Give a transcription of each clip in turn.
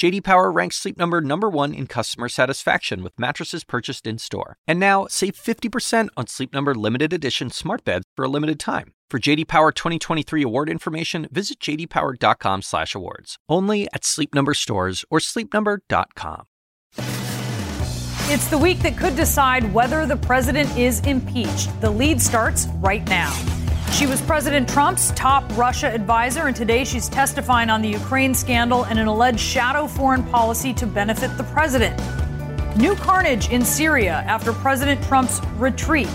JD Power ranks Sleep Number number 1 in customer satisfaction with mattresses purchased in-store. And now, save 50% on Sleep Number limited edition smart beds for a limited time. For JD Power 2023 award information, visit jdpower.com/awards. Only at Sleep Number stores or sleepnumber.com. It's the week that could decide whether the president is impeached. The lead starts right now. She was President Trump's top Russia advisor, and today she's testifying on the Ukraine scandal and an alleged shadow foreign policy to benefit the president. New carnage in Syria after President Trump's retreat.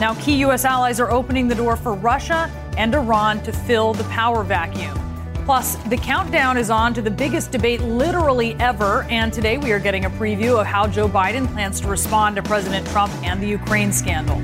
Now, key U.S. allies are opening the door for Russia and Iran to fill the power vacuum. Plus, the countdown is on to the biggest debate literally ever, and today we are getting a preview of how Joe Biden plans to respond to President Trump and the Ukraine scandal.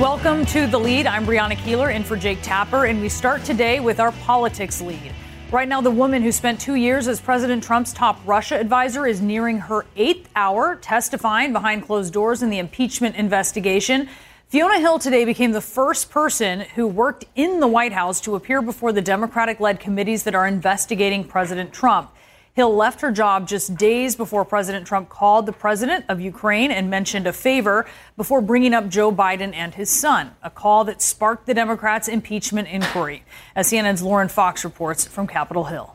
Welcome to The Lead. I'm Brianna Keilar in for Jake Tapper, and we start today with our politics lead. Right now, the woman who spent two years as President Trump's top Russia advisor is nearing her eighth hour testifying behind closed doors in the impeachment investigation. Fiona Hill today became the first person who worked in the White House to appear before the Democratic led committees that are investigating President Trump. Hill left her job just days before President Trump called the president of Ukraine and mentioned a favor before bringing up Joe Biden and his son, a call that sparked the Democrats' impeachment inquiry, as CNN's Lauren Fox reports from Capitol Hill.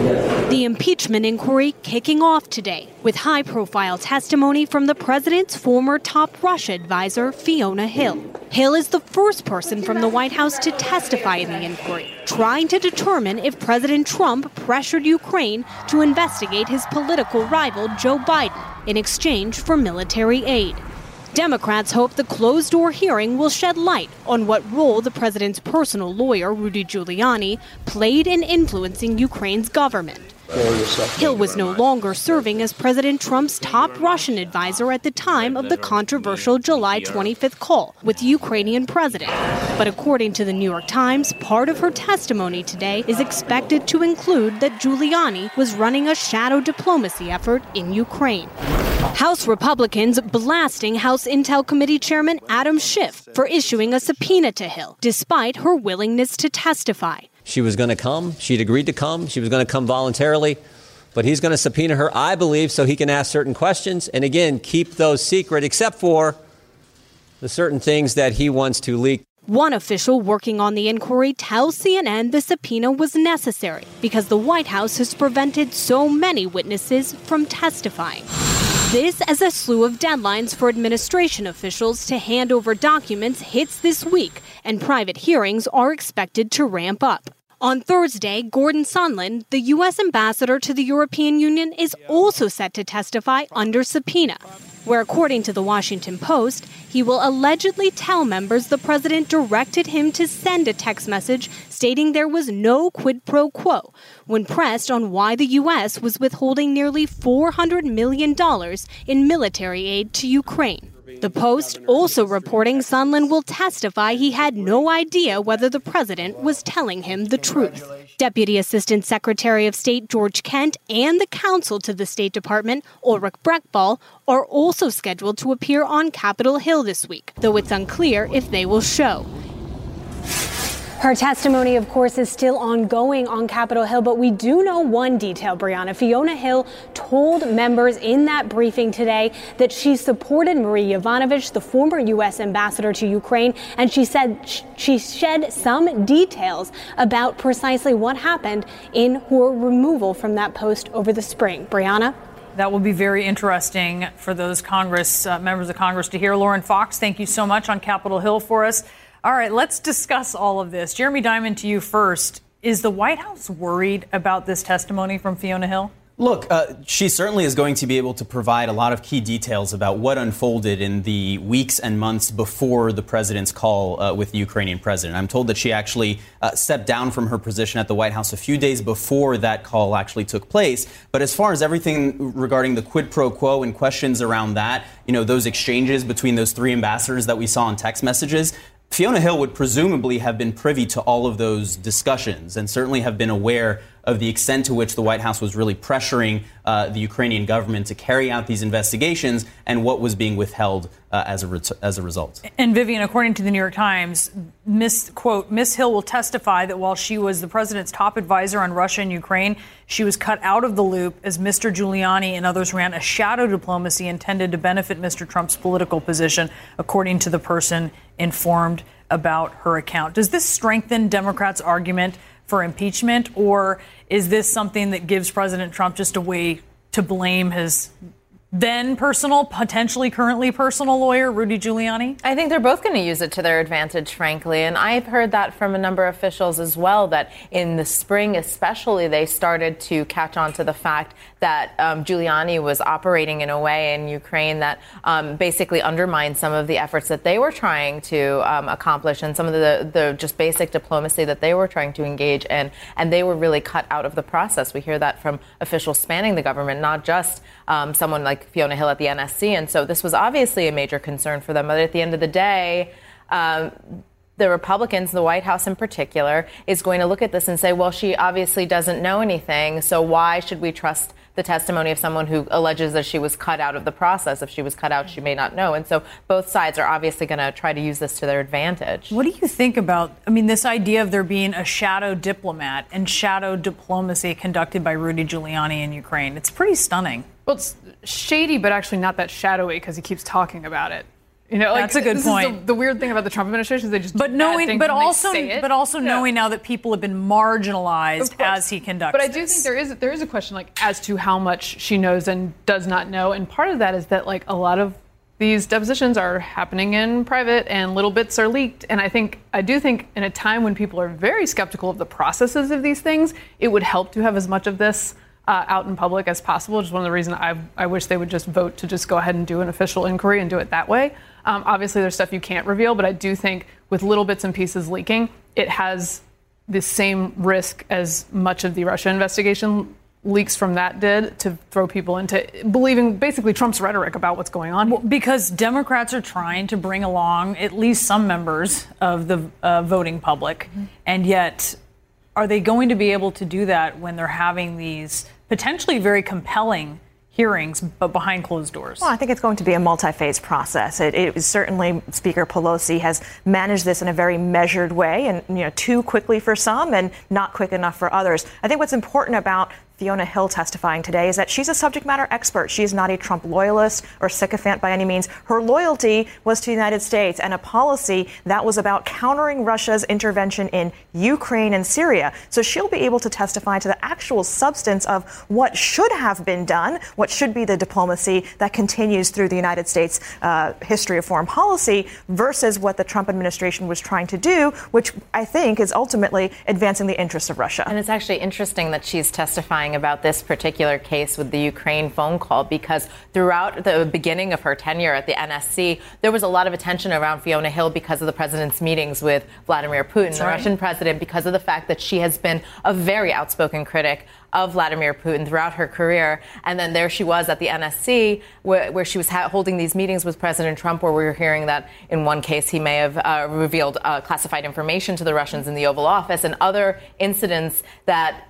The impeachment inquiry kicking off today with high profile testimony from the president's former top Russia advisor, Fiona Hill. Hill is the first person from the White House to testify in the inquiry, trying to determine if President Trump pressured Ukraine to investigate his political rival, Joe Biden, in exchange for military aid. Democrats hope the closed door hearing will shed light on what role the president's personal lawyer, Rudy Giuliani, played in influencing Ukraine's government. Hill was no longer serving as President Trump's top Russian advisor at the time of the controversial July 25th call with the Ukrainian president. But according to the New York Times, part of her testimony today is expected to include that Giuliani was running a shadow diplomacy effort in Ukraine. House Republicans blasting House Intel Committee Chairman Adam Schiff for issuing a subpoena to Hill, despite her willingness to testify. She was going to come. She'd agreed to come. She was going to come voluntarily. But he's going to subpoena her, I believe, so he can ask certain questions and again keep those secret, except for the certain things that he wants to leak. One official working on the inquiry tells CNN the subpoena was necessary because the White House has prevented so many witnesses from testifying. This as a slew of deadlines for administration officials to hand over documents hits this week, and private hearings are expected to ramp up. On Thursday, Gordon Sondland, the U.S. ambassador to the European Union, is also set to testify under subpoena, where, according to the Washington Post, he will allegedly tell members the president directed him to send a text message stating there was no quid pro quo when pressed on why the U.S. was withholding nearly $400 million in military aid to Ukraine. The Post also reporting Sondland will testify he had no idea whether the president was telling him the truth. Deputy Assistant Secretary of State George Kent and the counsel to the State Department, Ulrich Brechbuhl, are also scheduled to appear on Capitol Hill this week, though it's unclear if they will show. Her testimony, of course, is still ongoing on Capitol Hill, but we do know one detail, Brianna. Fiona Hill told members in that briefing today that she supported Marie Yovanovitch, the former U.S. ambassador to Ukraine, and she said she shed some details about precisely what happened in her removal from that post over the spring. Brianna? That will be very interesting for those Congress uh, members of Congress to hear. Lauren Fox, thank you so much on Capitol Hill for us. All right, let's discuss all of this. Jeremy Diamond, to you first. Is the White House worried about this testimony from Fiona Hill? Look, uh, she certainly is going to be able to provide a lot of key details about what unfolded in the weeks and months before the president's call uh, with the Ukrainian president. I'm told that she actually uh, stepped down from her position at the White House a few days before that call actually took place. But as far as everything regarding the quid pro quo and questions around that, you know, those exchanges between those three ambassadors that we saw in text messages, Fiona Hill would presumably have been privy to all of those discussions and certainly have been aware of the extent to which the White House was really pressuring uh, the Ukrainian government to carry out these investigations and what was being withheld uh, as, a as a result. And Vivian, according to the New York Times, Miss quote Hill will testify that while she was the president's top advisor on Russia and Ukraine, she was cut out of the loop as Mr. Giuliani and others ran a shadow diplomacy intended to benefit Mr. Trump's political position, according to the person informed about her account. Does this strengthen Democrats' argument for impeachment, or is this something that gives President Trump just a way to blame his then personal, potentially currently personal lawyer, Rudy Giuliani? I think they're both going to use it to their advantage, frankly. And I've heard that from a number of officials as well, that in the spring, especially, they started to catch on to the fact that um, Giuliani was operating in a way in Ukraine that um, basically undermined some of the efforts that they were trying to um, accomplish and some of the, the just basic diplomacy that they were trying to engage in. And they were really cut out of the process. We hear that from officials spanning the government, not just um, someone like Fiona Hill at the NSC. And so this was obviously a major concern for them. But at the end of the day, um, the Republicans, the White House in particular, is going to look at this and say, well, she obviously doesn't know anything, so why should we trust the testimony of someone who alleges that she was cut out of the process? If she was cut out, she may not know. And so both sides are obviously going to try to use this to their advantage. What do you think about, I mean, this idea of there being a shadow diplomat and shadow diplomacy conducted by Rudy Giuliani in Ukraine? It's pretty stunning. Well, it's shady, but actually not that shadowy because he keeps talking about it. You know, like, that's a good point. The, the, weird thing about the Trump administration is they just but knowing, but also, but also yeah. knowing now that people have been marginalized as he conducts. But I do this. think there is there is a question like as to how much she knows and does not know, and part of that is that like a lot of these depositions are happening in private and little bits are leaked. And I think I do think in a time when people are very skeptical of the processes of these things, it would help to have as much of this uh, out in public as possible. Just one of the reasons I, I wish they would just vote to just go ahead and do an official inquiry and do it that way. Um, obviously, there's stuff you can't reveal, but I do think with little bits and pieces leaking, it has the same risk as much of the Russia investigation leaks from that did to throw people into believing basically Trump's rhetoric about what's going on. Well, because Democrats are trying to bring along at least some members of the uh, voting public, mm-hmm. and yet are they going to be able to do that when they're having these potentially very compelling hearings, but behind closed doors? Well, I think it's going to be a multi-phase process. It, it certainly Speaker Pelosi has managed this in a very measured way, and you know, too quickly for some, and not quick enough for others. I think what's important about Fiona Hill testifying today is that she's a subject matter expert. She is not a Trump loyalist or sycophant by any means. Her loyalty was to the United States and a policy that was about countering Russia's intervention in Ukraine and Syria. So she'll be able to testify to the actual substance of what should have been done, what should be the diplomacy that continues through the United States uh, history of foreign policy versus what the Trump administration was trying to do, which I think is ultimately advancing the interests of Russia. And it's actually interesting that she's testifying about this particular case with the Ukraine phone call because throughout the beginning of her tenure at the NSC, there was a lot of attention around Fiona Hill because of the president's meetings with Vladimir Putin, the Russian president, because of the fact that she has been a very outspoken critic of Vladimir Putin throughout her career. And then there she was at the NSC, where, where she was ha- holding these meetings with President Trump, where we were hearing that in one case he may have uh, revealed uh, classified information to the Russians in the Oval Office, and other incidents that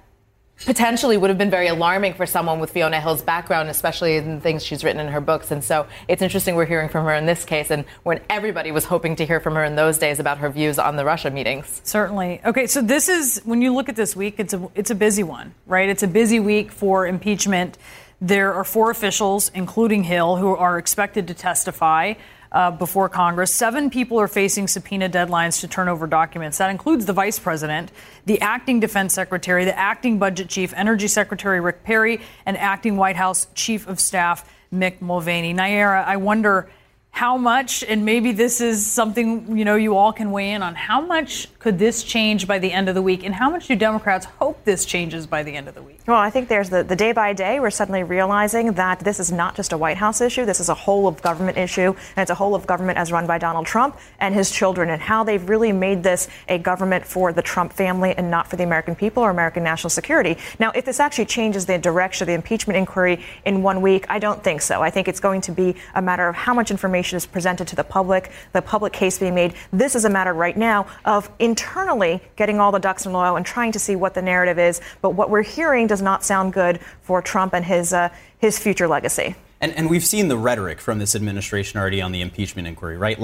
potentially would have been very alarming for someone with Fiona Hill's background, especially in things she's written in her books. And so it's interesting we're hearing from her in this case, and when everybody was hoping to hear from her in those days about her views on the Russia meetings. Certainly. Okay, so this is when you look at this week, it's a it's a busy one, right? It's a busy week for impeachment. There are four officials, including Hill, who are expected to testify uh, before Congress. Seven people are facing subpoena deadlines to turn over documents. That includes the vice president, the acting defense secretary, the acting budget chief, energy secretary Rick Perry, and acting White House chief of staff Mick Mulvaney. Nayyera, I wonder how much, and maybe this is something you know you all can weigh in on. How much could this change by the end of the week, and how much do Democrats hope this changes by the end of the week? Well, I think there's the, the day by day we're suddenly realizing that this is not just a White House issue. This is a whole of government issue, and it's a whole of government as run by Donald Trump and his children, and how they've really made this a government for the Trump family and not for the American people or American national security. Now, if this actually changes the direction of the impeachment inquiry in one week, I don't think so. I think it's going to be a matter of how much information information is presented to the public, the public case being made. This is a matter right now of internally getting all the ducks in a row and trying to see what the narrative is. But what we're hearing does not sound good for Trump and his uh, his future legacy. And, and, we've seen the rhetoric from this administration already on the impeachment inquiry, right?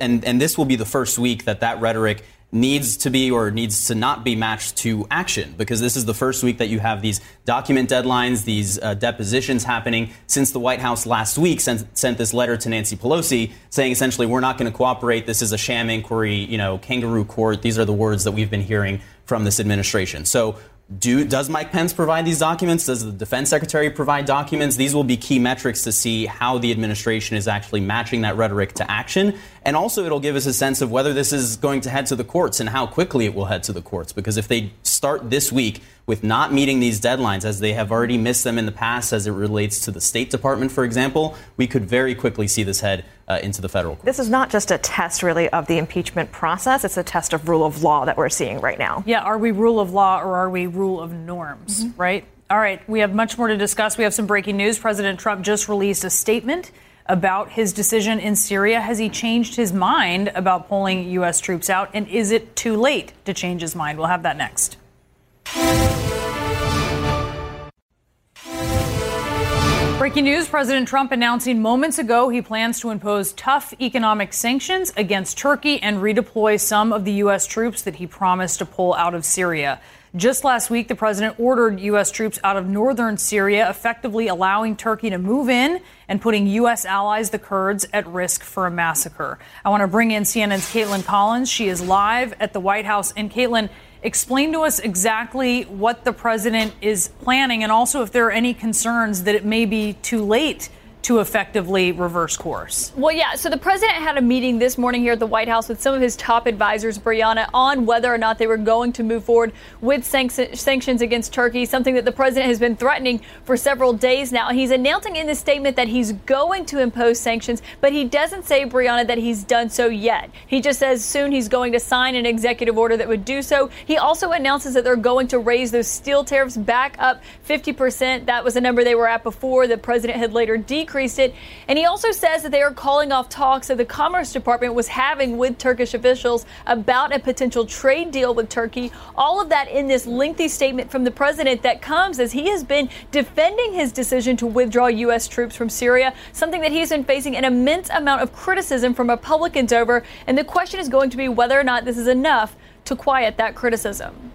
And, and this will be the first week that that rhetoric needs to be or needs to not be matched to action because this is the first week that you have these document deadlines, these uh, depositions happening since the White House last week sent, sent this letter to Nancy Pelosi saying essentially we're not going to cooperate. This is a sham inquiry, you know, kangaroo court. These are the words that we've been hearing from this administration. So do, does Mike Pence provide these documents? Does the defense secretary provide documents? These will be key metrics to see how the administration is actually matching that rhetoric to action. And also, it'll give us a sense of whether this is going to head to the courts and how quickly it will head to the courts. Because if they start this week with not meeting these deadlines, as they have already missed them in the past, as it relates to the State Department, for example, we could very quickly see this head uh, into the federal court. This is not just a test, really, of the impeachment process. It's a test of rule of law that we're seeing right now. Yeah, are we rule of law or are we rule of norms, mm-hmm. right? All right, we have much more to discuss. We have some breaking news. President Trump just released a statement about his decision in Syria. Has he changed his mind about pulling U.S. troops out? And is it too late to change his mind? We'll have that next. Breaking news President Trump announcing moments ago he plans to impose tough economic sanctions against Turkey and redeploy some of the U.S. troops that he promised to pull out of Syria. Just last week, the president ordered U.S. troops out of northern Syria, effectively allowing Turkey to move in and putting U.S. allies, the Kurds, at risk for a massacre. I want to bring in CNN's Kaitlan Collins. She is live at the White House. And Kaitlan, explain to us exactly what the president is planning and also if there are any concerns that it may be too late to effectively reverse course? Well, yeah. So the president had a meeting this morning here at the White House with some of his top advisors, Brianna, on whether or not they were going to move forward with sanctions against Turkey, something that the president has been threatening for several days now. He's announcing in this statement that he's going to impose sanctions, but he doesn't say, Brianna, that he's done so yet. He just says soon he's going to sign an executive order that would do so. He also announces that they're going to raise those steel tariffs back up 50%. That was a number they were at before. The president had later decreased increased it. And he also says that they are calling off talks that the Commerce Department was having with Turkish officials about a potential trade deal with Turkey. All of that in this lengthy statement from the president that comes as he has been defending his decision to withdraw U.S. troops from Syria, something that he's been facing an immense amount of criticism from Republicans over. And the question is going to be whether or not this is enough to quiet that criticism.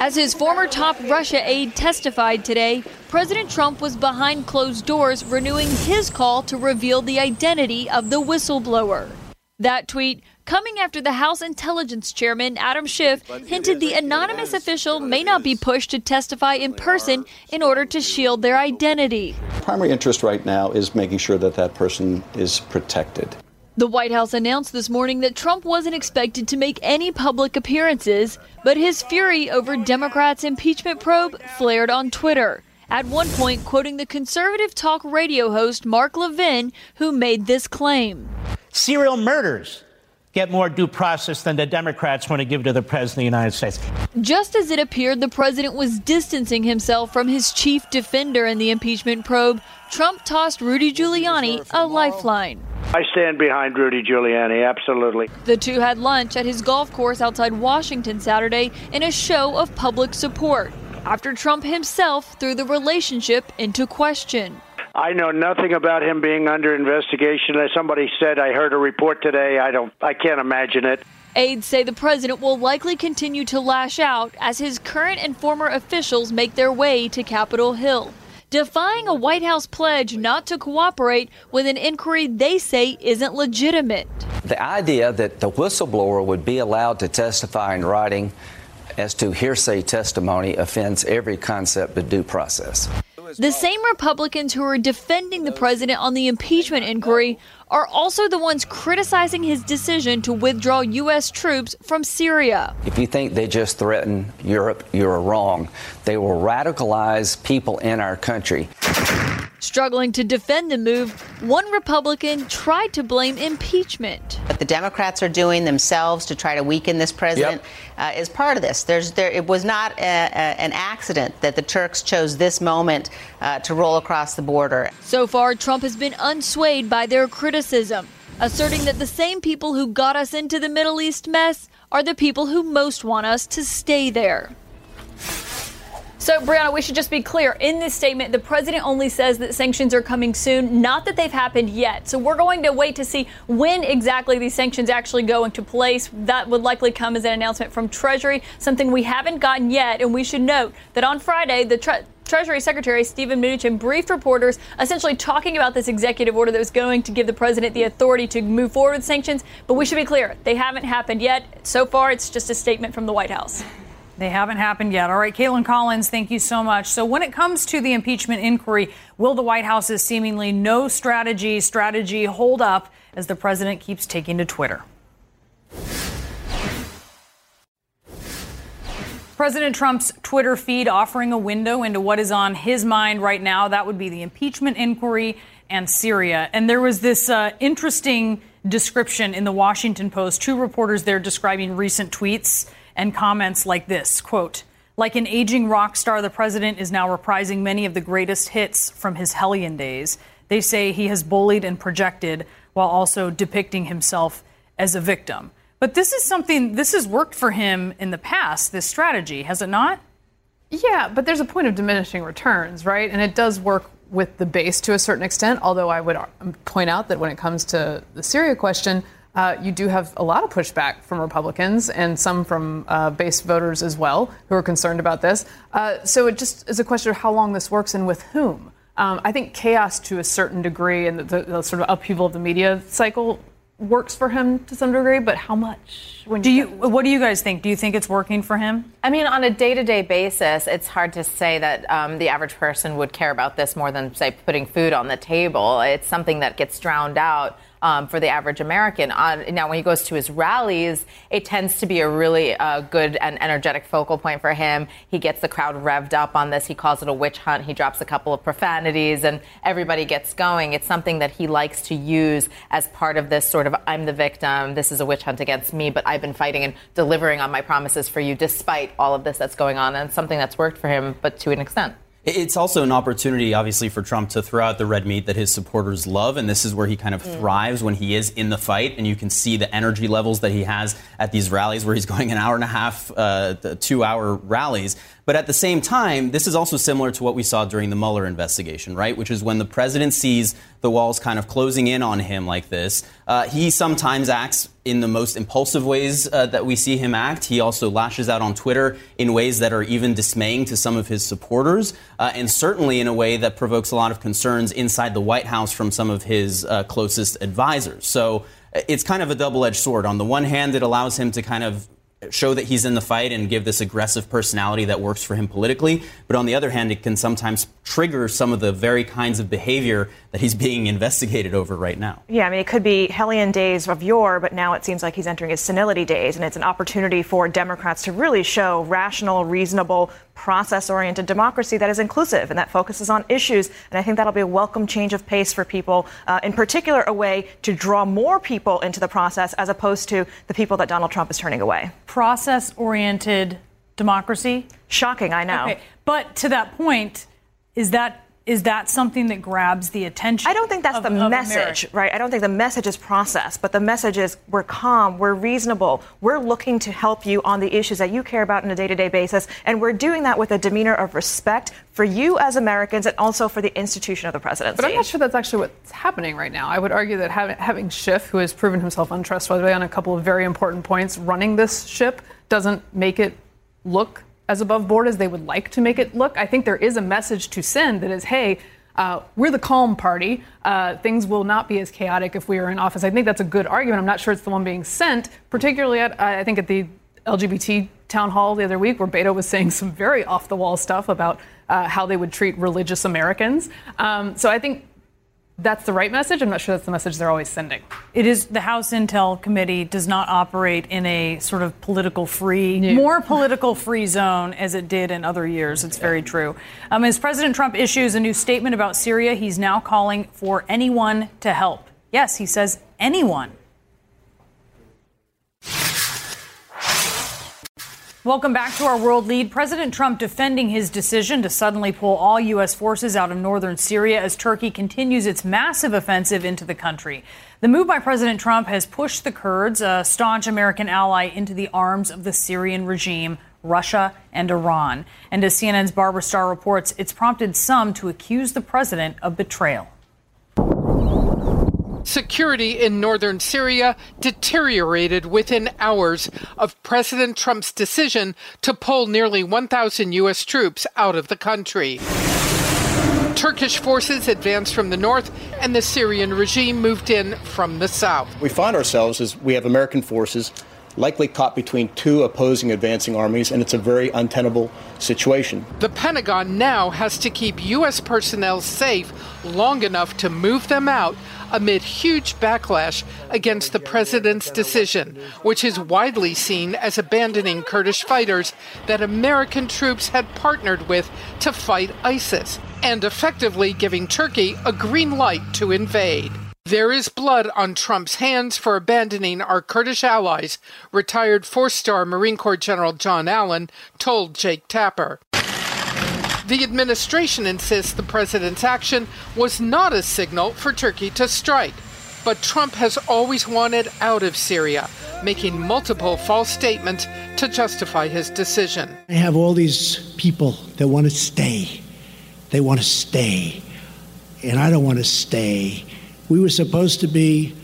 As his former top Russia aide testified today, President Trump was behind closed doors renewing his call to reveal the identity of the whistleblower. That tweet coming after the House Intelligence Chairman Adam Schiff hinted the anonymous official may not be pushed to testify in person in order to shield their identity. Primary interest right now is making sure that that person is protected. The White House announced this morning that Trump wasn't expected to make any public appearances, but his fury over Democrats' impeachment probe flared on Twitter. At one point, quoting the conservative talk radio host Mark Levin, who made this claim Serial murders get more due process than the Democrats want to give to the President of the United States. Just as it appeared the president was distancing himself from his chief defender in the impeachment probe, Trump tossed Rudy Giuliani a lifeline. I stand behind Rudy Giuliani, absolutely. The two had lunch at his golf course outside Washington Saturday in a show of public support after Trump himself threw the relationship into question. I know nothing about him being under investigation. As somebody said, I heard a report today. I don't I can't imagine it. Aides say the president will likely continue to lash out as his current and former officials make their way to Capitol Hill defying a White House pledge not to cooperate with an inquiry they say isn't legitimate. The idea that the whistleblower would be allowed to testify in writing as to hearsay testimony offends every concept of due process. The same Republicans who are defending the president on the impeachment inquiry are also the ones criticizing his decision to withdraw U.S. troops from Syria. If you think they just threaten Europe, you're wrong. They will radicalize people in our country. Struggling to defend the move, one Republican tried to blame impeachment. What the Democrats are doing themselves to try to weaken this president yep. uh, is part of this. There's, there, it was not a, a, an accident that the Turks chose this moment uh, to roll across the border. So far, Trump has been unswayed by their criticism, asserting that the same people who got us into the Middle East mess are the people who most want us to stay there. So, Brianna, we should just be clear. In this statement, the president only says that sanctions are coming soon, not that they've happened yet. So, we're going to wait to see when exactly these sanctions actually go into place. That would likely come as an announcement from Treasury, something we haven't gotten yet. And we should note that on Friday, the tre- Treasury Secretary Steven Mnuchin briefed reporters, essentially talking about this executive order that was going to give the president the authority to move forward with sanctions. But we should be clear, they haven't happened yet. So far, it's just a statement from the White House. They haven't happened yet. All right, Kaitlan Collins, thank you so much. So, when it comes to the impeachment inquiry, will the White House's seemingly no strategy strategy hold up as the president keeps taking to Twitter? President Trump's Twitter feed offering a window into what is on his mind right now. That would be the impeachment inquiry and Syria. And there was this uh, interesting description in the Washington Post. Two reporters there describing recent tweets and comments like this quote, like an aging rock star, the president is now reprising many of the greatest hits from his hellion days. They say he has bullied and projected while also depicting himself as a victim. But this is something, this has worked for him in the past, this strategy, has it not? Yeah, but there's a point of diminishing returns, right? And it does work with the base to a certain extent, although I would um, point out that when it comes to the Syria question, uh, you do have a lot of pushback from Republicans and some from uh, base voters as well who are concerned about this. Uh, so it just is a question of how long this works and with whom. Um, I think chaos to a certain degree and the, the, the, sort of upheaval of the media cycle works for him to some degree, but how much? do you? What do you guys think? Do you think it's working for him? I mean, on a day-to-day basis, it's hard to say that um, the average person would care about this more than, say, putting food on the table. It's something that gets drowned out um, for the average American. On, now, when he goes to his rallies, it tends to be a really uh, good and energetic focal point for him. He gets the crowd revved up on this. He calls it a witch hunt. He drops a couple of profanities, and everybody gets going. It's something that he likes to use as part of this sort of I'm the victim. This is a witch hunt against me, but I've been fighting and delivering on my promises for you despite all of this that's going on. And something that's worked for him, but to an extent. It's also an opportunity, obviously, for Trump to throw out the red meat that his supporters love. And this is where he kind of mm. thrives when he is in the fight. And you can see the energy levels that he has at these rallies where he's going an hour and a half, uh, two hour rallies. But at the same time, this is also similar to what we saw during the Mueller investigation, right? Which is when the president sees the walls kind of closing in on him like this, uh, he sometimes acts in the most impulsive ways uh, that we see him act. He also lashes out on Twitter in ways that are even dismaying to some of his supporters, uh, and certainly in a way that provokes a lot of concerns inside the White House from some of his uh, closest advisors. So uh, it's kind of a double edged sword. On the one hand, it allows him to kind of show that he's in the fight and give this aggressive personality that works for him politically. But on the other hand, it can sometimes trigger some of the very kinds of behavior that he's being investigated over right now. Yeah, I mean, it could be hellion days of yore, but now it seems like he's entering his senility days, and it's an opportunity for Democrats to really show rational, reasonable, process oriented democracy that is inclusive and that focuses on issues. And I think that'll be a welcome change of pace for people, uh, in particular, a way to draw more people into the process as opposed to the people that Donald Trump is turning away. Process oriented democracy? Shocking, I know. Okay. But to that point, is that is that something that grabs the attention? I don't think that's of, the of message, America? right? I don't think the message is process, but the message is we're calm, we're reasonable, we're looking to help you on the issues that you care about on a day to day basis, and we're doing that with a demeanor of respect for you as Americans and also for the institution of the presidency. But I'm not sure that's actually what's happening right now. I would argue that having, having Schiff, who has proven himself untrustworthy on a couple of very important points, running this ship doesn't make it look as above board as they would like to make it look. I think there is a message to send that is, hey, uh, we're the calm party. Uh, things will not be as chaotic if we are in office. I think that's a good argument. I'm not sure it's the one being sent, particularly at, I think, at the LGBT town hall the other week, where Beto was saying some very off the wall stuff about uh, how they would treat religious Americans. Um, so I think that's the right message. I'm not sure that's the message they're always sending. It is the House Intel Committee does not operate in a sort of political free, yeah. more political free zone as it did in other years. It's very true. Um, as President Trump issues a new statement about Syria, he's now calling for anyone to help. Yes, he says anyone. Welcome back to our world lead. President Trump defending his decision to suddenly pull all U.S. forces out of northern Syria as Turkey continues its massive offensive into the country. The move by President Trump has pushed the Kurds, a staunch American ally, into the arms of the Syrian regime, Russia, and Iran. And as CNN's Barbara Starr reports, it's prompted some to accuse the president of betrayal. Security in northern Syria deteriorated within hours of President Trump's decision to pull nearly 1,000 U.S. troops out of the country. Turkish forces advanced from the north, and the Syrian regime moved in from the south. We find ourselves as we have American forces likely caught between two opposing advancing armies, and it's a very untenable situation. The Pentagon now has to keep U.S. personnel safe long enough to move them out amid huge backlash against the president's decision, which is widely seen as abandoning Kurdish fighters that American troops had partnered with to fight ISIS, and effectively giving Turkey a green light to invade. There is blood on Trump's hands for abandoning our Kurdish allies, retired four star Marine Corps General John Allen told Jake Tapper. The administration insists the president's action was not a signal for Turkey to strike. But Trump has always wanted out of Syria, making multiple false statements to justify his decision. I have all these people that want to stay. They want to stay. And I don't want to stay. We were supposed to be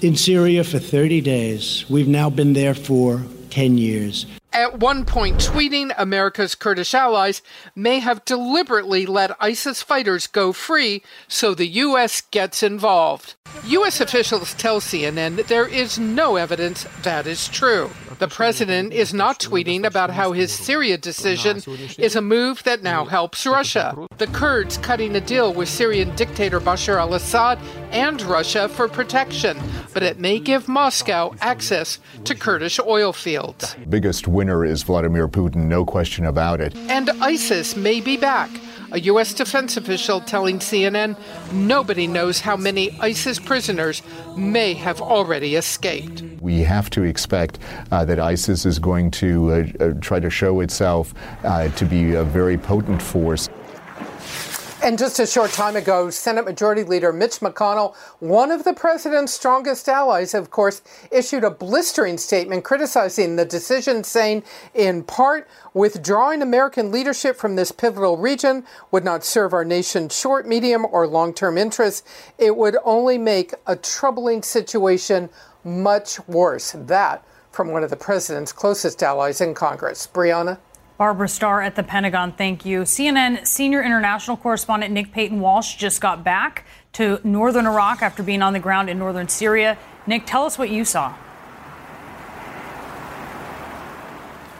in Syria for 30 days. We've now been there for 10 years at one point tweeting America's Kurdish allies may have deliberately let ISIS fighters go free so the U.S. gets involved. U.S. officials tell CNN there is no evidence that is true. The president is not tweeting about how his Syria decision is a move that now helps Russia. The Kurds cutting a deal with Syrian dictator Bashar al Assad and Russia for protection, but it may give Moscow access to Kurdish oil fields. Biggest winner is Vladimir Putin, no question about it. And ISIS may be back. A U.S. defense official telling CNN nobody knows how many ISIS prisoners may have already escaped. We have to expect uh, that ISIS is going to uh, uh, try to show itself uh, to be a very potent force. And just a short time ago, Senate Majority Leader Mitch McConnell, one of the president's strongest allies, of course, issued a blistering statement criticizing the decision, saying, in part, withdrawing American leadership from this pivotal region would not serve our nation's short, medium, or long term interests. It would only make a troubling situation much worse. That from one of the president's closest allies in Congress. Brianna? Barbara Starr at the Pentagon, thank you. CNN senior international correspondent Nick Paton Walsh just got back to northern Iraq after being on the ground in northern Syria. Nick, tell us what you saw.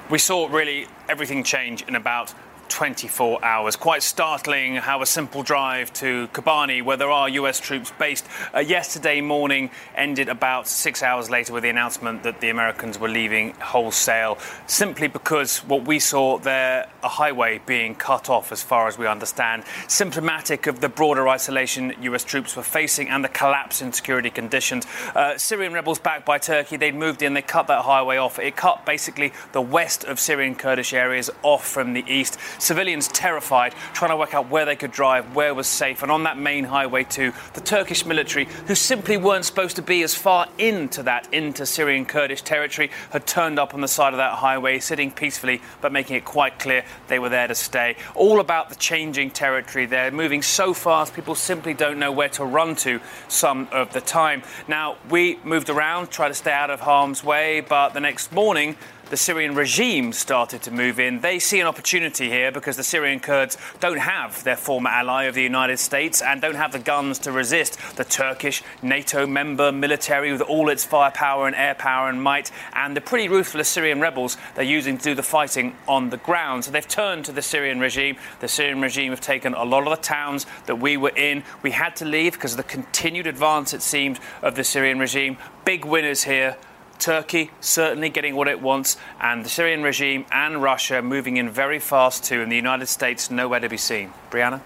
We saw really everything change in about 24 hours. Quite startling how a simple drive to Kobani, where there are US troops based, uh, yesterday morning ended about six hours later with the announcement that the Americans were leaving wholesale, simply because what we saw there, a highway being cut off, as far as we understand, symptomatic of the broader isolation US troops were facing and the collapse in security conditions. Uh, Syrian rebels backed by Turkey, they'd moved in, they cut that highway off. It cut basically the west of Syrian Kurdish areas off from the east civilians terrified, trying to work out where they could drive, where was safe. And on that main highway, too, the Turkish military, who simply weren't supposed to be as far into that, into Syrian Kurdish territory, had turned up on the side of that highway, sitting peacefully, but making it quite clear they were there to stay. All about the changing territory. They're moving so fast, people simply don't know where to run to some of the time. Now, we moved around, tried to stay out of harm's way, but the next morning, the Syrian regime started to move in. They see an opportunity here because the Syrian Kurds don't have their former ally of the United States and don't have the guns to resist the Turkish NATO member military with all its firepower and air power and might, and the pretty ruthless Syrian rebels they're using to do the fighting on the ground. So they've turned to the Syrian regime. The Syrian regime have taken a lot of the towns that we were in. We had to leave because of the continued advance, it seemed, of the Syrian regime. Big winners here. Turkey certainly getting what it wants, and the Syrian regime and Russia moving in very fast too, and the United States nowhere to be seen. Brianna?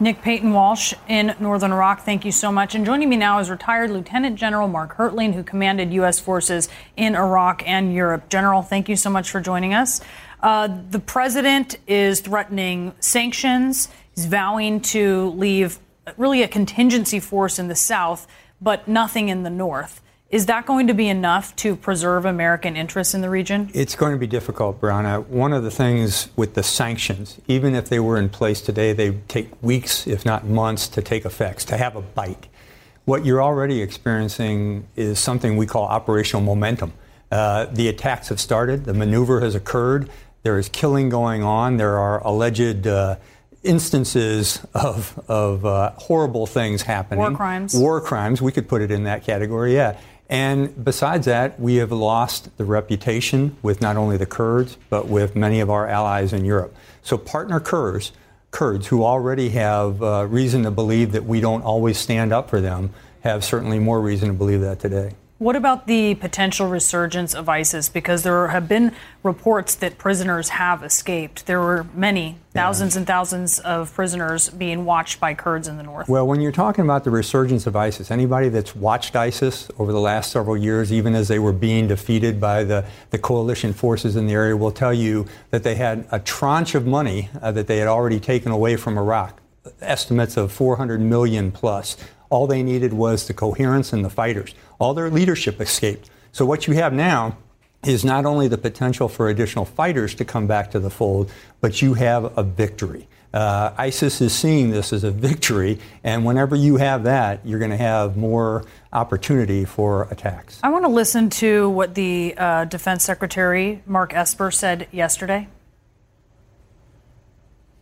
Nick Paton Walsh in Northern Iraq, thank you so much. And joining me now is retired Lieutenant General Mark Hertling, who commanded U.S. forces in Iraq and Europe. General, thank you so much for joining us. Uh, the president is threatening sanctions. He's vowing to leave really a contingency force in the south, but nothing in the north. Is that going to be enough to preserve American interests in the region? It's going to be difficult, Brianna. One of the things with the sanctions, even if they were in place today, they take weeks, if not months, to take effect, to have a bite. What you're already experiencing is something we call operational momentum. Uh, the attacks have started, the maneuver has occurred, there is killing going on, there are alleged. Uh, instances of, of uh, horrible things happening. War crimes. War crimes, we could put it in that category, yeah. And besides that, we have lost the reputation with not only the Kurds, but with many of our allies in Europe. So partner Kurds, Kurds who already have uh, reason to believe that we don't always stand up for them, have certainly more reason to believe that today. What about the potential resurgence of ISIS? Because there have been reports that prisoners have escaped. There were many, thousands yeah. and thousands of prisoners being watched by Kurds in the north. Well, when you're talking about the resurgence of ISIS, anybody that's watched ISIS over the last several years, even as they were being defeated by the, the coalition forces in the area, will tell you that they had a tranche of money uh, that they had already taken away from Iraq, estimates of 400 million plus. All they needed was the coherence and the fighters all their leadership escaped. So what you have now is not only the potential for additional fighters to come back to the fold, but you have a victory. Uh, ISIS is seeing this as a victory, and whenever you have that, you're going to have more opportunity for attacks. I want to listen to what the uh, Defense Secretary Mark Esper said yesterday.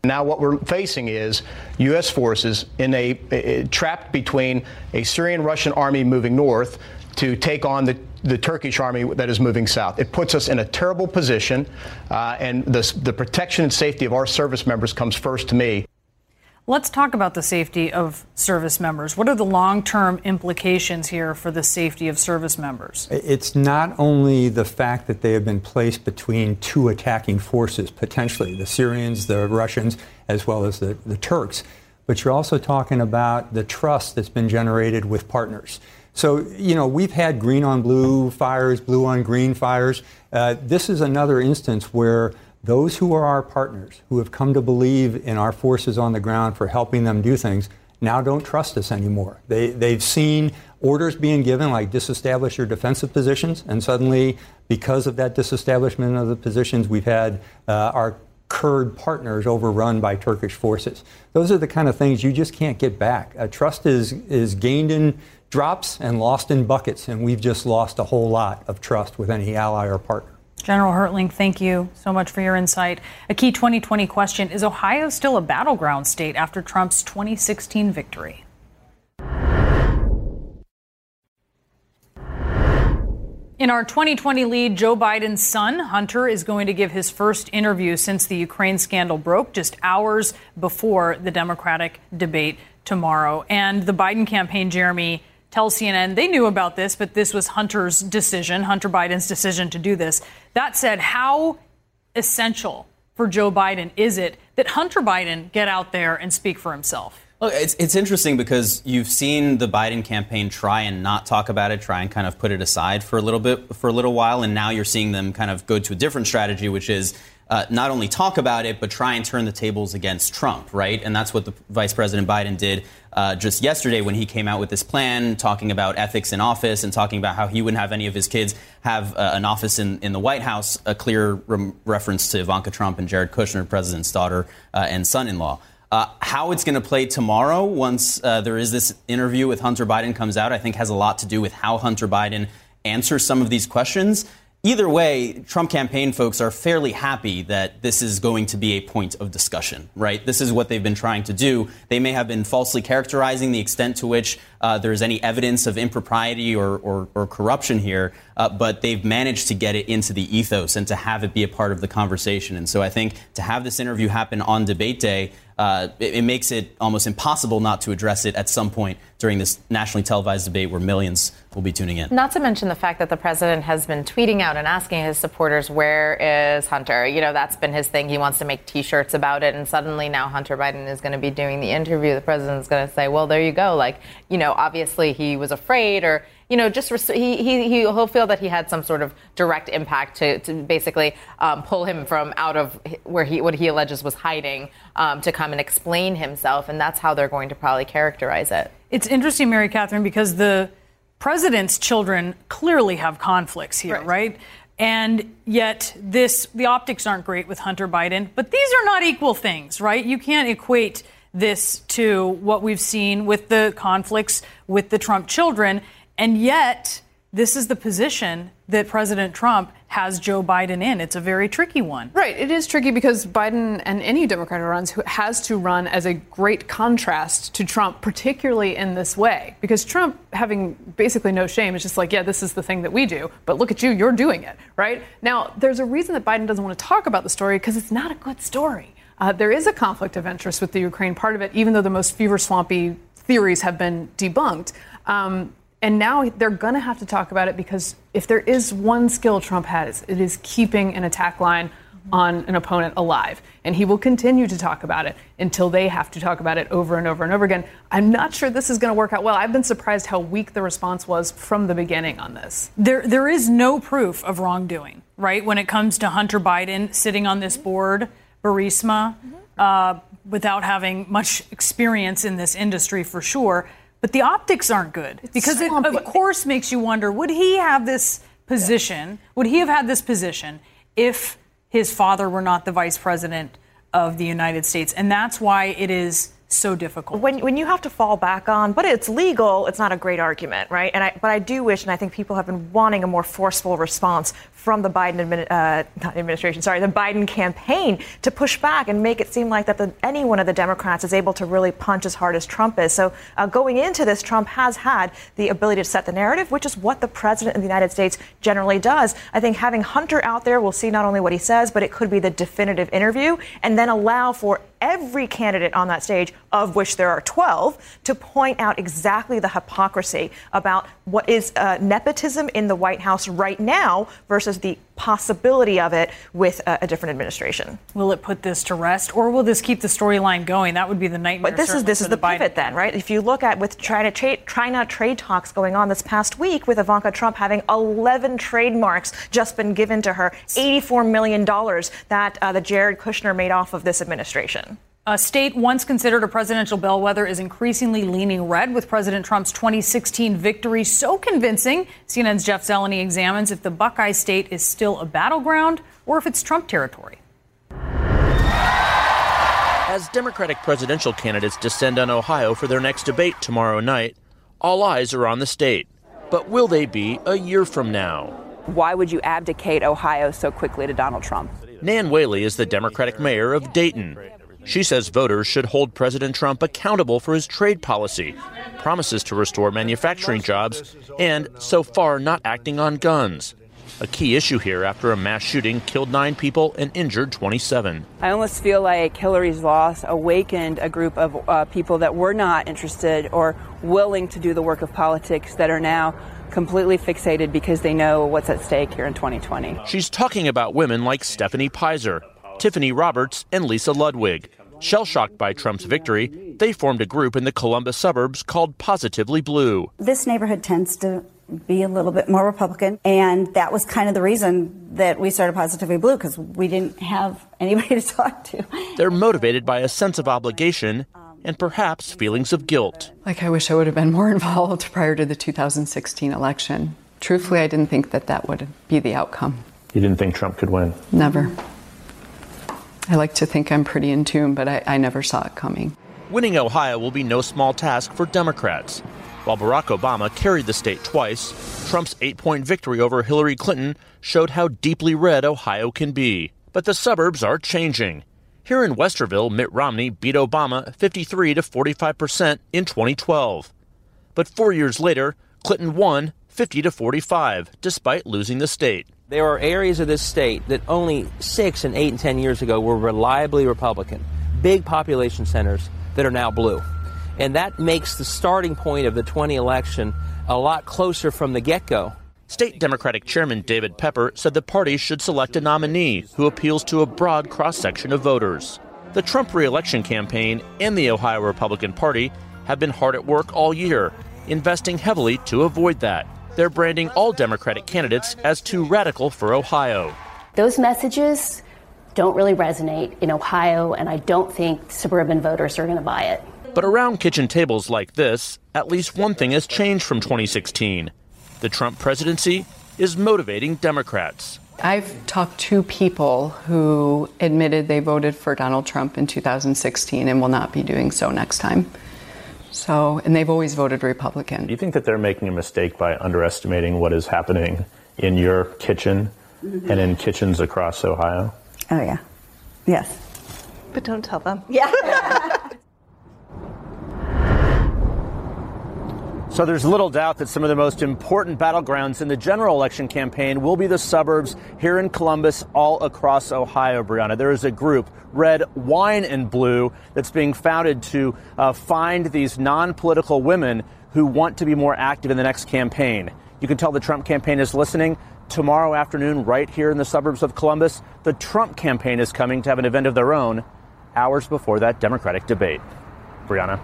Now, what we're facing is U.S. forces in a, a, trapped between a Syrian Russian army moving north to take on the, the Turkish army that is moving south. It puts us in a terrible position, uh, and the, the protection and safety of our service members comes first to me. Let's talk about the safety of service members. What are the long term implications here for the safety of service members? It's not only the fact that they have been placed between two attacking forces, potentially the Syrians, the Russians, as well as the, the Turks, but you're also talking about the trust that's been generated with partners. So, you know, we've had green on blue fires, blue on green fires. Uh, this is another instance where those who are our partners, who have come to believe in our forces on the ground for helping them do things, now don't trust us anymore. They, they've seen orders being given like disestablish your defensive positions, and suddenly, because of that disestablishment of the positions, we've had uh, our Kurd partners overrun by Turkish forces. Those are the kind of things you just can't get back. Uh, trust is, is gained in drops and lost in buckets, and we've just lost a whole lot of trust with any ally or partner. General Hertling, thank you so much for your insight. A key 2020 question Is Ohio still a battleground state after Trump's 2016 victory? In our 2020 lead, Joe Biden's son, Hunter, is going to give his first interview since the Ukraine scandal broke just hours before the Democratic debate tomorrow. And the Biden campaign, Jeremy, tell CNN they knew about this, but this was Hunter's decision, Hunter Biden's decision to do this. That said, how essential for Joe Biden is it that Hunter Biden get out there and speak for himself? Look, it's, it's interesting because you've seen the Biden campaign try and not talk about it, try and kind of put it aside for a little bit, for a little while, and now you're seeing them kind of go to a different strategy, which is uh, not only talk about it, but try and turn the tables against Trump, right? And that's what the Vice President Biden did uh, just yesterday when he came out with this plan, talking about ethics in office and talking about how he wouldn't have any of his kids have uh, an office in, in the White House, a clear re- reference to Ivanka Trump and Jared Kushner, president's daughter uh, and son in law. Uh, how it's going to play tomorrow once uh, there is this interview with Hunter Biden comes out, I think has a lot to do with how Hunter Biden answers some of these questions either way, Trump campaign folks are fairly happy that this is going to be a point of discussion, right? This is what they've been trying to do. They may have been falsely characterizing the extent to which uh, there's any evidence of impropriety or, or, or corruption here, uh, but they've managed to get it into the ethos and to have it be a part of the conversation. And so I think to have this interview happen on debate day, uh, it, it, makes it almost impossible not to address it at some point during this nationally televised debate where millions will be tuning in. Not to mention the fact that the president has been tweeting out and asking his supporters, Where is Hunter? You know, that's been his thing. He wants to make t shirts about it. And suddenly now Hunter Biden is going to be doing the interview. The president's going to say, Well, there you go. Like, you know, obviously he was afraid or you know, just he, he, he'll feel that he had some sort of direct impact to, to basically um, pull him from out of where he, what he alleges was hiding um, to come and explain himself. And that's how they're going to probably characterize it. It's interesting, Mary Katharine, because the president's children clearly have conflicts here, right? right? And yet, this the optics aren't great with Hunter Biden, but these are not equal things, right? You can't equate this to what we've seen with the conflicts with the Trump children. And yet, this is the position that President Trump has Joe Biden in. It's a very tricky one. Right. It is tricky because Biden and any Democrat who runs has to run as a great contrast to Trump, particularly in this way. Because Trump, having basically no shame, is just like, yeah, this is the thing that we do. But look at you, you're doing it, right? Now, there's a reason that Biden doesn't want to talk about the story because it's not a good story. Uh, there is a conflict of interest with the Ukraine part of it, even though the most fever swampy theories have been debunked. Um, and now they're going to have to talk about it because if there is one skill Trump has, it is keeping an attack line on an opponent alive. And he will continue to talk about it until they have to talk about it over and over and over again. I'm not sure this is going to work out well. I've been surprised how weak the response was from the beginning on this. There, there is no proof of wrongdoing, right? When it comes to Hunter Biden sitting on this board, Burisma, uh, without having much experience in this industry for sure. But the optics aren't good because it, of course, makes you wonder would he have this position? Would he have had this position if his father were not the vice president of the United States? And that's why it is so difficult. When, when you have to fall back on, but it's legal, it's not a great argument, right? And I, but I do wish, and I think people have been wanting a more forceful response from the Biden admin, uh, administration, sorry, the Biden campaign to push back and make it seem like that the, any one of the Democrats is able to really punch as hard as Trump is. So uh, going into this, Trump has had the ability to set the narrative, which is what the president of the United States generally does. I think having Hunter out there, we'll see not only what he says, but it could be the definitive interview, and then allow for every candidate on that stage, of which there are 12, to point out exactly the hypocrisy about what is uh, nepotism in the White House right now versus the possibility of it with a, a, different administration. Will it put this to rest, or will this keep the storyline going? That would be the nightmare. But this is this is the, the pivot, then, right? If you look at with China trade, China trade talks going on this past week, with Ivanka Trump having 11 trademarks just been given to her, 84 million dollars that uh, the Jared Kushner made off of this administration. A state once considered a presidential bellwether is increasingly leaning red with President Trump's 2016 victory so convincing. CNN's Jeff Zeleny examines if the Buckeye state is still a battleground or if it's Trump territory. As Democratic presidential candidates descend on Ohio for their next debate tomorrow night, all eyes are on the state. But will they be a year from now? Why would you abdicate Ohio so quickly to Donald Trump? Nan Whaley is the Democratic mayor of Dayton. She says voters should hold President Trump accountable for his trade policy, promises to restore manufacturing jobs, and so far not acting on guns. A key issue here after a mass shooting killed nine people and injured 27. I almost feel like Hillary's loss awakened a group of uh, people that were not interested or willing to do the work of politics that are now completely fixated because they know what's at stake here in 2020. She's talking about women like Stephanie Pizer, Tiffany Roberts, and Lisa Ludwig. Shell shocked by Trump's victory, they formed a group in the Columbus suburbs called Positively Blue. This neighborhood tends to be a little bit more Republican, and that was kind of the reason that we started Positively Blue because we didn't have anybody to talk to. They're motivated by a sense of obligation and perhaps feelings of guilt. Like, I wish I would have been more involved prior to the 2016 election. Truthfully, I didn't think that that would be the outcome. You didn't think Trump could win? Never. I like to think I'm pretty in tune, but I, I never saw it coming. Winning Ohio will be no small task for Democrats. While Barack Obama carried the state twice, Trump's eight point victory over Hillary Clinton showed how deeply red Ohio can be. But the suburbs are changing. Here in Westerville, Mitt Romney beat Obama 53 to 45 percent in 2012. But four years later, Clinton won 50 to 45, despite losing the state. There are areas of this state that only six and eight and ten years ago were reliably Republican, big population centers that are now blue. And that makes the starting point of the 20 election a lot closer from the get go. State Democratic Chairman David Pepper said the party should select a nominee who appeals to a broad cross section of voters. The Trump reelection campaign and the Ohio Republican Party have been hard at work all year, investing heavily to avoid that. They're branding all Democratic candidates as too radical for Ohio. Those messages don't really resonate in Ohio, and I don't think suburban voters are going to buy it. But around kitchen tables like this, at least one thing has changed from 2016. The Trump presidency is motivating Democrats. I've talked to people who admitted they voted for Donald Trump in 2016 and will not be doing so next time. So, and they've always voted Republican. Do you think that they're making a mistake by underestimating what is happening in your kitchen mm-hmm. and in kitchens across Ohio? Oh, yeah. Yes. But don't tell them. Yeah. So there's little doubt that some of the most important battlegrounds in the general election campaign will be the suburbs here in Columbus, all across Ohio, Brianna. There is a group, Red, Wine, and Blue, that's being founded to uh, find these non political women who want to be more active in the next campaign. You can tell the Trump campaign is listening. Tomorrow afternoon, right here in the suburbs of Columbus, the Trump campaign is coming to have an event of their own hours before that Democratic debate. Brianna.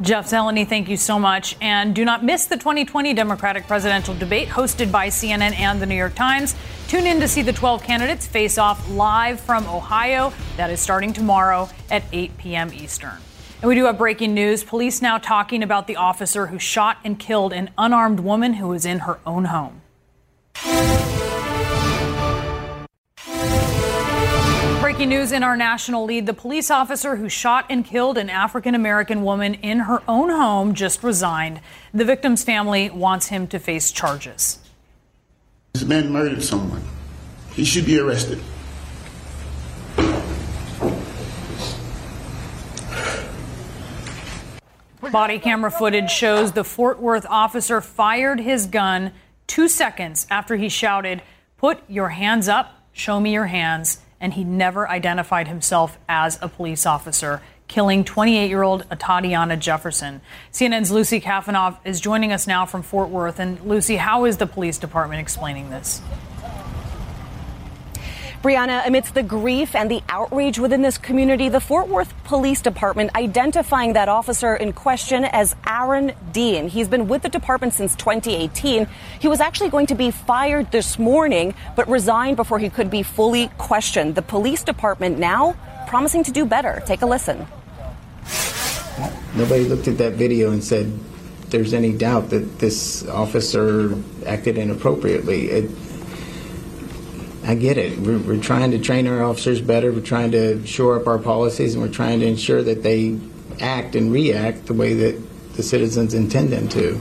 Jeff Zeleny, thank you so much. And do not miss the 2020 Democratic presidential debate hosted by CNN and the New York Times. Tune in to see the 12 candidates face off live from Ohio. That is starting tomorrow at 8 p.m. Eastern. And we do have breaking news. Police now talking about the officer who shot and killed an unarmed woman who was in her own home. Breaking news in our national lead the police officer who shot and killed an African American woman in her own home just resigned. The victim's family wants him to face charges. This man murdered someone. He should be arrested. Body camera footage shows the Fort Worth officer fired his gun two seconds after he shouted, Put your hands up, show me your hands and he never identified himself as a police officer, killing 28 year old Atatiana Jefferson. CNN's Lucy Kafanov is joining us now from Fort Worth. And Lucy, how is the police department explaining this? Brianna, amidst the grief and the outrage within this community, the Fort Worth Police Department identifying that officer in question as Aaron Dean. He's been with the department since 2018. He was actually going to be fired this morning, but resigned before he could be fully questioned. The police department now promising to do better. Take a listen. Nobody looked at that video and said there's any doubt that this officer acted inappropriately. It, I get it. We're, we're, trying to train our officers better. We're trying to shore up our policies, and we're trying to ensure that they act and react the way that the citizens intend them to.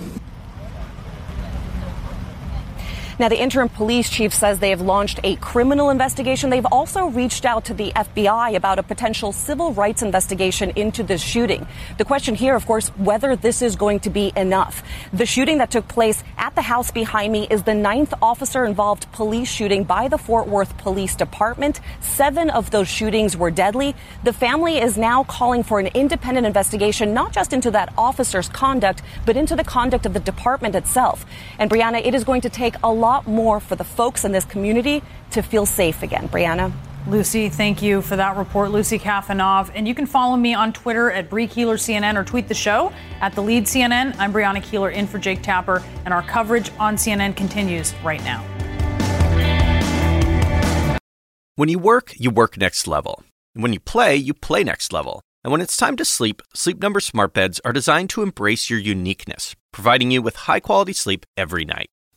Now, the interim police chief says they have launched a criminal investigation. They've also reached out to the FBI about a potential civil rights investigation into this shooting. The question here, of course, whether this is going to be enough. The shooting that took place at the house behind me is the ninth officer involved police shooting by the Fort Worth Police Department. Seven of those shootings were deadly. The family is now calling for an independent investigation, not just into that officer's conduct, but into the conduct of the department itself. And Brianna, it is going to take a lot lot more for the folks in this community to feel safe again. Brianna? Lucy, thank you for that report. Lucy Kafanov. And you can follow me on Twitter at Brie Keilar CNN or tweet the show at The Lead CNN. I'm Brianna Keilar in for Jake Tapper, and our coverage on CNN continues right now. When you work, you work next level. When you play, you play next level. And when it's time to sleep, Sleep Number smart beds are designed to embrace your uniqueness, providing you with high-quality sleep every night.